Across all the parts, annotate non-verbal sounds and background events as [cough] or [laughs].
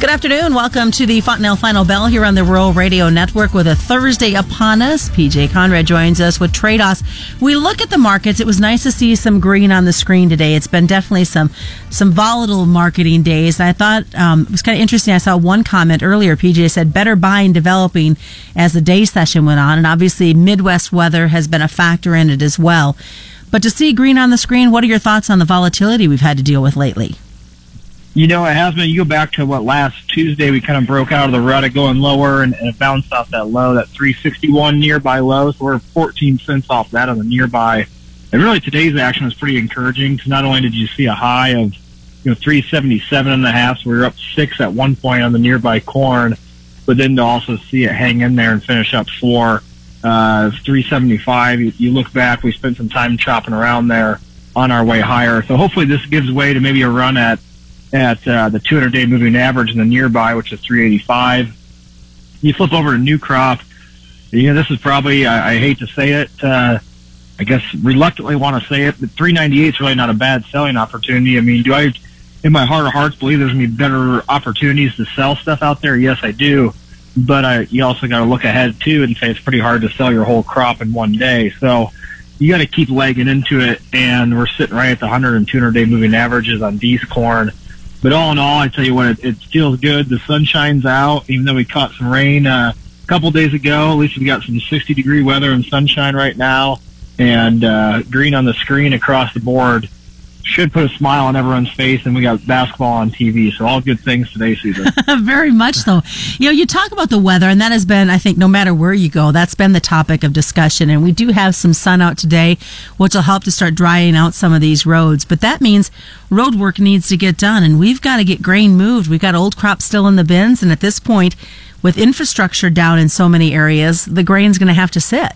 Good afternoon. Welcome to the Fontanelle Final Bell here on the Rural Radio Network with a Thursday upon us. PJ Conradt joins us with Tredas. We look at the markets. It was nice to see some green on the screen today. It's been definitely some some volatile marketing days. I thought um, it was kind of interesting. I saw one comment earlier. PJ said better buying developing as the day session went on, and obviously Midwest weather has been a factor in it as well. But to see green on the screen, what are your thoughts on the volatility we've had to deal with lately? You know, it has been. You go back to what last Tuesday we kind of broke out of the rut of going lower and, and it bounced off that low, that 361 nearby low. So we're 14 cents off that on the nearby. And really today's action was pretty encouraging because not only did you see a high of, you know, 377 and a half, so we were up six at one point on the nearby corn, but then to also see it hang in there and finish up four, uh, 375. You, you look back, we spent some time chopping around there on our way higher. So hopefully this gives way to maybe a run at at uh, the 200 day moving average and the nearby, which is 385. You flip over to new crop. You know, this is probably, I, I hate to say it, uh, I guess reluctantly want to say it, but 398 is really not a bad selling opportunity. I mean, do I, in my heart of hearts, believe there's going to be better opportunities to sell stuff out there? Yes, I do. But I, you also got to look ahead too and say it's pretty hard to sell your whole crop in one day. So you got to keep legging into it. And we're sitting right at the 100 and 200 day moving averages on these corn. But all in all, I tell you what, it, it feels good. The sun shines out, even though we caught some rain uh, a couple days ago. At least we got some 60 degree weather and sunshine right now, and uh, green on the screen across the board should put a smile on everyone's face, and we got basketball on TV. So all good things today, Susan. [laughs] Very much so. You know, you talk about the weather, and that has been, I think, no matter where you go, that's been the topic of discussion. And we do have some sun out today, which will help to start drying out some of these roads. But that means road work needs to get done, and we've got to get grain moved. We've got old crop still in the bins, and at this point, with infrastructure down in so many areas, the grain's going to have to sit.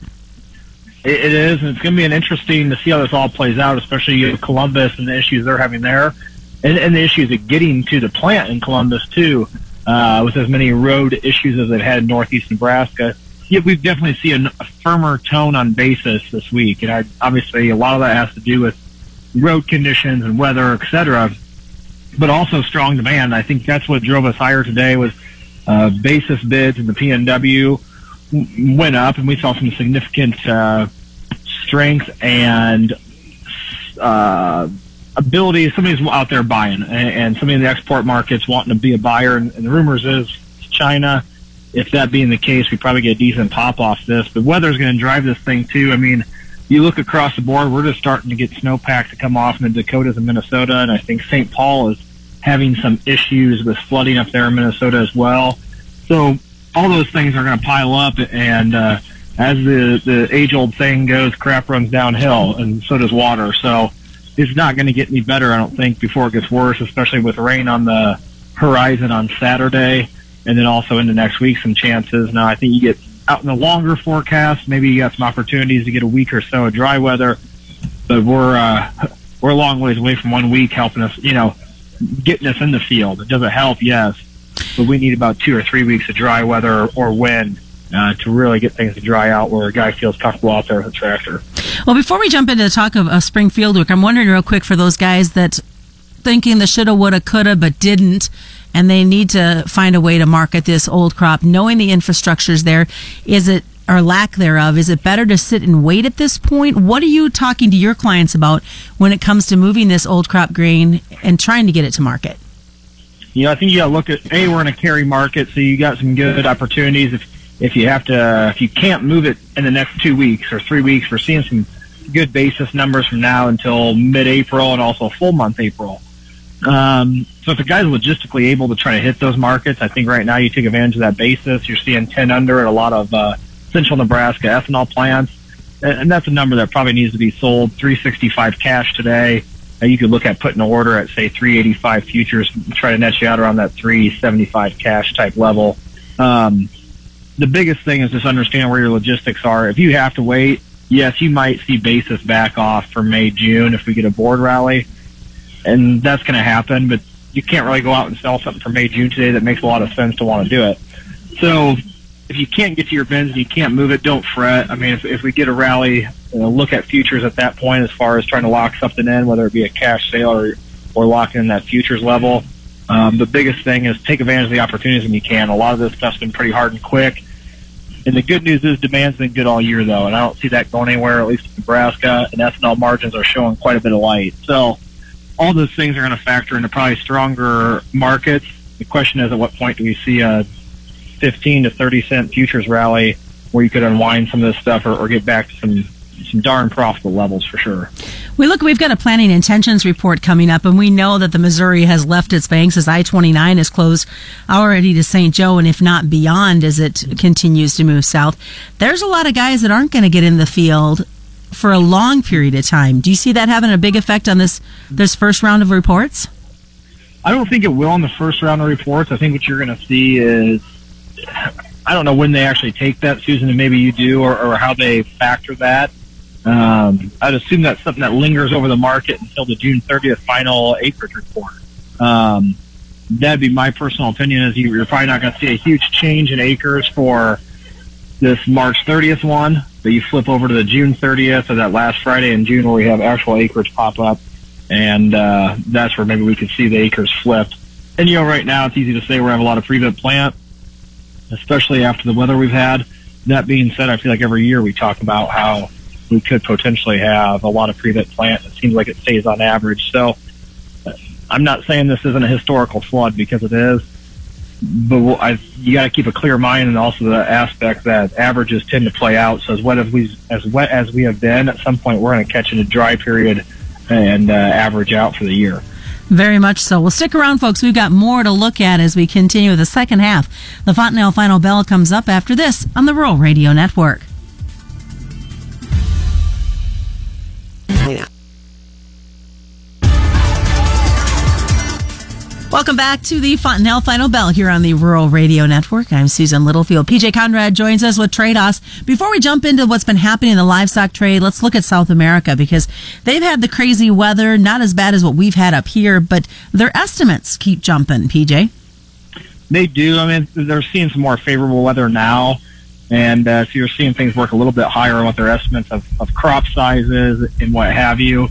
It is, and it's going to be an interesting to see how this all plays out, especially Columbus and the issues they're having there, and, and the issues of getting to the plant in Columbus too, uh, with as many road issues as they've had in northeast Nebraska. Yeah, we've definitely seen a, a firmer tone on basis this week, and I, obviously a lot of that has to do with road conditions and weather, et cetera, but also strong demand. I think that's what drove us higher today was uh, basis bids and the PNW went up, and we saw some significant uh, strength and uh, ability. Somebody's out there buying, and, and somebody in the export markets wanting to be a buyer. And, and the rumors is China. If that being the case, we probably get a decent pop off this. But weather's going to drive this thing too. I mean, you look across the board, we're just starting to get snowpack to come off in the Dakotas and Minnesota, and I think St. Paul is having some issues with flooding up there in Minnesota as well. So all those things are going to pile up, and uh, as the the age old saying goes, crap runs downhill, and so does water. So it's not going to get any better, I don't think, before it gets worse, especially with rain on the horizon on Saturday, and then also into next week some chances. Now I think you get out in the longer forecast, maybe you got some opportunities to get a week or so of dry weather, but we're uh, we're a long ways away from one week helping us, you know, getting us in the field. It doesn't help, yes, but we need about two or three weeks of dry weather or wind uh, to really get things to dry out where a guy feels comfortable out there with a tractor. Well, before we jump into the talk of, of spring field work, I'm wondering real quick for those guys that thinking the shoulda, woulda, coulda, but didn't, and they need to find a way to market this old crop, knowing the infrastructure's there. Is it or lack thereof, is it better to sit and wait at this point? What are you talking to your clients about when it comes to moving this old crop grain and trying to get it to market? You know, I think you got to look at a we're in a carry market, so you got some good opportunities. If if you have to, if you can't move it in the next two weeks or three weeks, we're seeing some good basis numbers from now until mid-April and also full month April. Um, so if a guy's logistically able to try to hit those markets, I think right now you take advantage of that basis. You're seeing 10 under at a lot of uh, central Nebraska ethanol plants, and that's a number that probably needs to be sold 365 cash today you could look at putting an order at say 385 futures, try to net you out around that 375 cash type level. Um, the biggest thing is just understand where your logistics are. If you have to wait, yes, you might see basis back off for May, June if we get a board rally, and that's going to happen. But you can't really go out and sell something for May, June today that makes a lot of sense to want to do it. So if you can't get to your bins and you can't move it, don't fret. I mean, if, if we get a rally, you know, look at futures at that point as far as trying to lock something in, whether it be a cash sale or, or locking in that futures level. Um, the biggest thing is take advantage of the opportunities when you can. A lot of this stuff's been pretty hard and quick. And the good news is demand's been good all year, though, and I don't see that going anywhere, at least in Nebraska, and ethanol margins are showing quite a bit of light. So all those things are going to factor into probably stronger markets. The question is, at what point do we see a 15 to 30 cent futures rally where you could unwind some of this stuff or, or get back to some some darn profitable levels for sure. We look, we've got a planning intentions report coming up, and we know that the Missouri has left its banks as I 29 is closed already to St. Joe, and if not beyond as it continues to move south. There's a lot of guys that aren't going to get in the field for a long period of time. Do you see that having a big effect on this this first round of reports? I don't think it will in the first round of reports. I think what you're going to see is I don't know when they actually take that, Susan, and maybe you do, or, or how they factor that. Um, I'd assume that's something that lingers over the market until the June 30th final acreage report. Um, that'd be my personal opinion. Is you, you're probably not going to see a huge change in acres for this March 30th one, but you flip over to the June 30th or that last Friday in June where we have actual acreage pop up, and uh, that's where maybe we could see the acres flipped. And you know, right now it's easy to say we have a lot of prevent plant, especially after the weather we've had. That being said, I feel like every year we talk about how we could potentially have a lot of prevent plant. It seems like it stays on average. So I'm not saying this isn't a historical flood because it is, but I, you got to keep a clear mind and also the aspect that averages tend to play out. So as wet as we as wet as we have been, at some point we're going to catch in a dry period and uh, average out for the year. Very much so. Well, stick around, folks. We've got more to look at as we continue the second half. The Fontanelle Final Bell comes up after this on the Rural Radio Network. Welcome back to the Fontanelle Final Bell here on the Rural Radio Network. I'm Susan Littlefield. PJ Conradt joins us with Tredas. Before we jump into what's been happening in the livestock trade, let's look at South America because they've had the crazy weather, not as bad as what we've had up here, but their estimates keep jumping, PJ. They do. I mean, they're seeing some more favorable weather now. And uh, so you're seeing things work a little bit higher on what their estimates of, of crop sizes and what have you.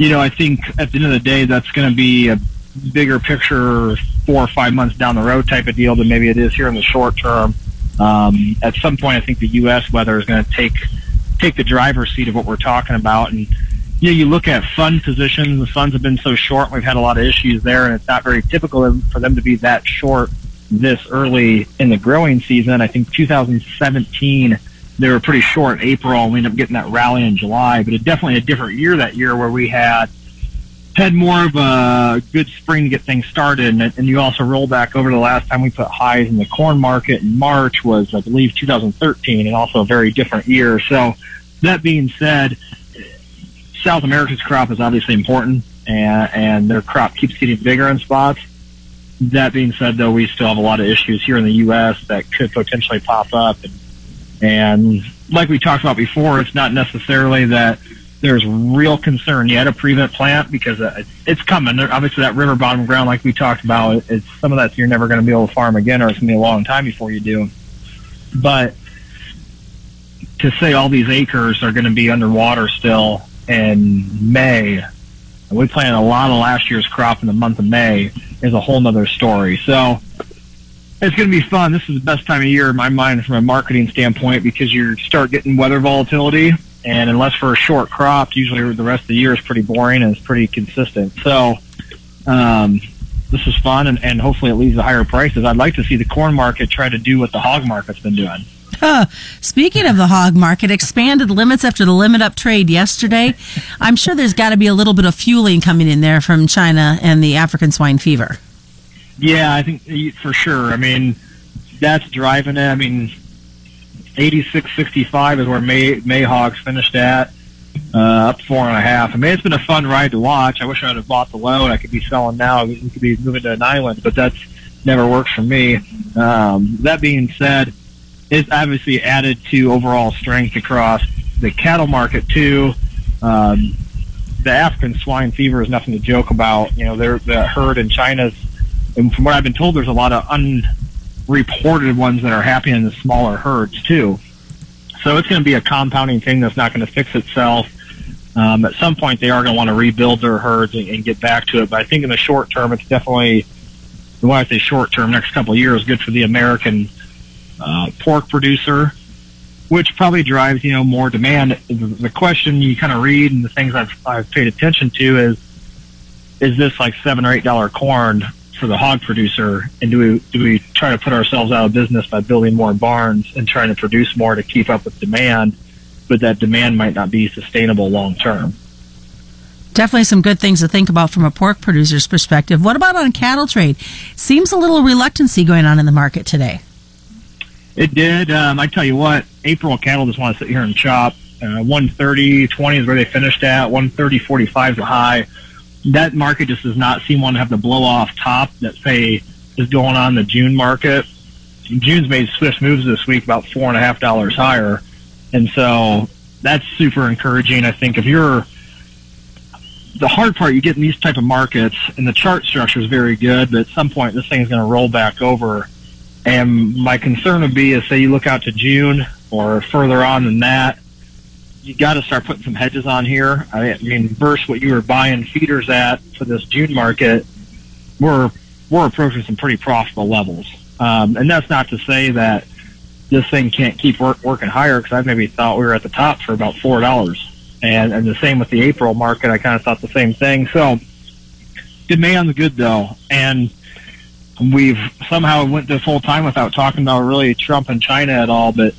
You know, I think at the end of the day, that's going to be a bigger picture four or five months down the road type of deal than maybe it is here in the short term. Um, at some point, I think the U.S. weather is going to take take the driver's seat of what we're talking about. And you know, you look at fund positions. The funds have been so short. We've had a lot of issues there, and it's not very typical for them to be that short this early in the growing season. I think 2017 they were pretty short in April. And we ended up getting that rally in July, but it definitely a different year that year where we had had more of a good spring to get things started. And, and you also roll back over the last time we put highs in the corn market in March was, I believe, 2013, and also a very different year. So that being said, South America's crop is obviously important, and, and their crop keeps getting bigger in spots. That being said, though, we still have a lot of issues here in the U.S. that could potentially pop up. And, and like we talked about before, it's not necessarily that – there's real concern yet a prevent plant because uh, it's coming. Obviously, that river bottom ground, like we talked about, it's some of that you're never going to be able to farm again, or it's going to be a long time before you do. But to say all these acres are going to be underwater still in May, and we planted a lot of last year's crop in the month of May, is a whole other story. So it's going to be fun. This is the best time of year in my mind from a marketing standpoint because you start getting weather volatility and unless for a short crop, usually the rest of the year is pretty boring and it's pretty consistent. So, um, this is fun, and, and hopefully it leads to higher prices. I'd like to see the corn market try to do what the hog market's been doing. Uh, speaking of the hog market, expanded limits after the limit up trade yesterday. I'm sure there's got to be a little bit of fueling coming in there from China and the African swine fever. Yeah, I think for sure. I mean, that's driving it. I mean, 86.65 is where May Mayhogs finished at, uh, up four and a half. I mean, it's been a fun ride to watch. I wish I would have bought the load. I could be selling now. We could be moving to an island, but that's never works for me. Um, that being said, it's obviously added to overall strength across the cattle market too. Um, the African swine fever is nothing to joke about. You know, they're, the herd in China's, and from what I've been told, there's a lot of unreported ones that are happening in the smaller herds too. So it's going to be a compounding thing that's not going to fix itself. Um, at some point, they are going to want to rebuild their herds and, and, get back to it. But I think in the short term, it's definitely, when I say short term, next couple of years, good for the American uh, pork producer, which probably drives you know more demand. The question you kind of read and the things I've, I've paid attention to is, is this like seven or eight dollar corn for the hog producer, and do we do we try to put ourselves out of business by building more barns and trying to produce more to keep up with demand? but that demand might not be sustainable long term. Definitely some good things to think about from a pork producer's perspective. What about on cattle trade? Seems a little reluctancy going on in the market today. It did. Um, I tell you what, April cattle just want to sit here and chop. Uh, 130, 20 is where they finished at. 130, 45 is the high. That market just does not seem one to have the blow off top that say is going on in the June market. June's made swift moves this week, about four and a half dollars higher. And so that's super encouraging. I think if you're the hard part you get in these type of markets and the chart structure is very good, but at some point this thing's going to roll back over. And my concern would be is say you look out to June or further on than that, you got to start putting some hedges on here. I mean, versus what you were buying feeders at for this June market, we're we're approaching some pretty profitable levels. Um, and that's not to say that this thing can't keep work, working higher because I maybe thought we were at the top for about four dollars, and and the same with the April market. I kind of thought the same thing. So demand's good though, and we've somehow went this whole time without talking about really Trump and China at all, but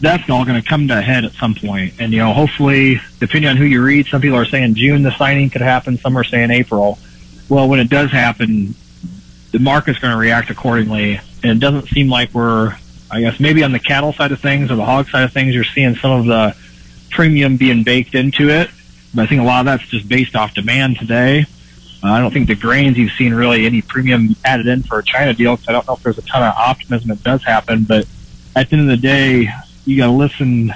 that's all going to come to a head at some point. And, you know, hopefully, depending on who you read, some people are saying June the signing could happen, some are saying April. Well, when it does happen, the market's going to react accordingly. And it doesn't seem like we're I guess maybe on the cattle side of things or the hog side of things, you're seeing some of the premium being baked into it. But I think a lot of that's just based off demand today. Uh, I don't think the grains you've seen really any premium added in for a China deal. Cause I don't know if there's a ton of optimism that does happen. But at the end of the day, you got to listen,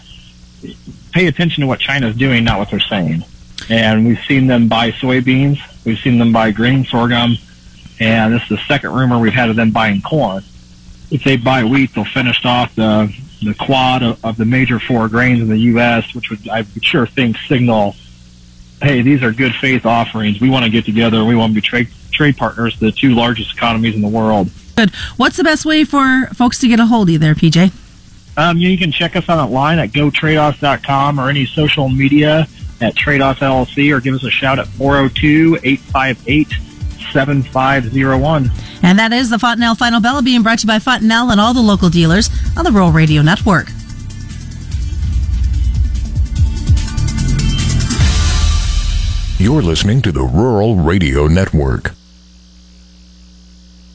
pay attention to what China's doing, not what they're saying. And we've seen them buy soybeans. We've seen them buy grain sorghum. And this is the second rumor we've had of them buying corn if they buy wheat, they'll finish off the the quad of, of the major four grains in the U.S., which would I sure think signal, hey, these are good faith offerings. We want to get together. We want to be trade trade partners, the two largest economies in the world. Good. What's the best way for folks to get a hold of you there, PJ? Um, you can check us on online at gotredas.com or any social media at Tredas LLC or give us a shout at 402 858 7501. And that is the Fontanelle Final Bell being brought to you by Fontanelle and all the local dealers on the Rural Radio Network. You're listening to the Rural Radio Network.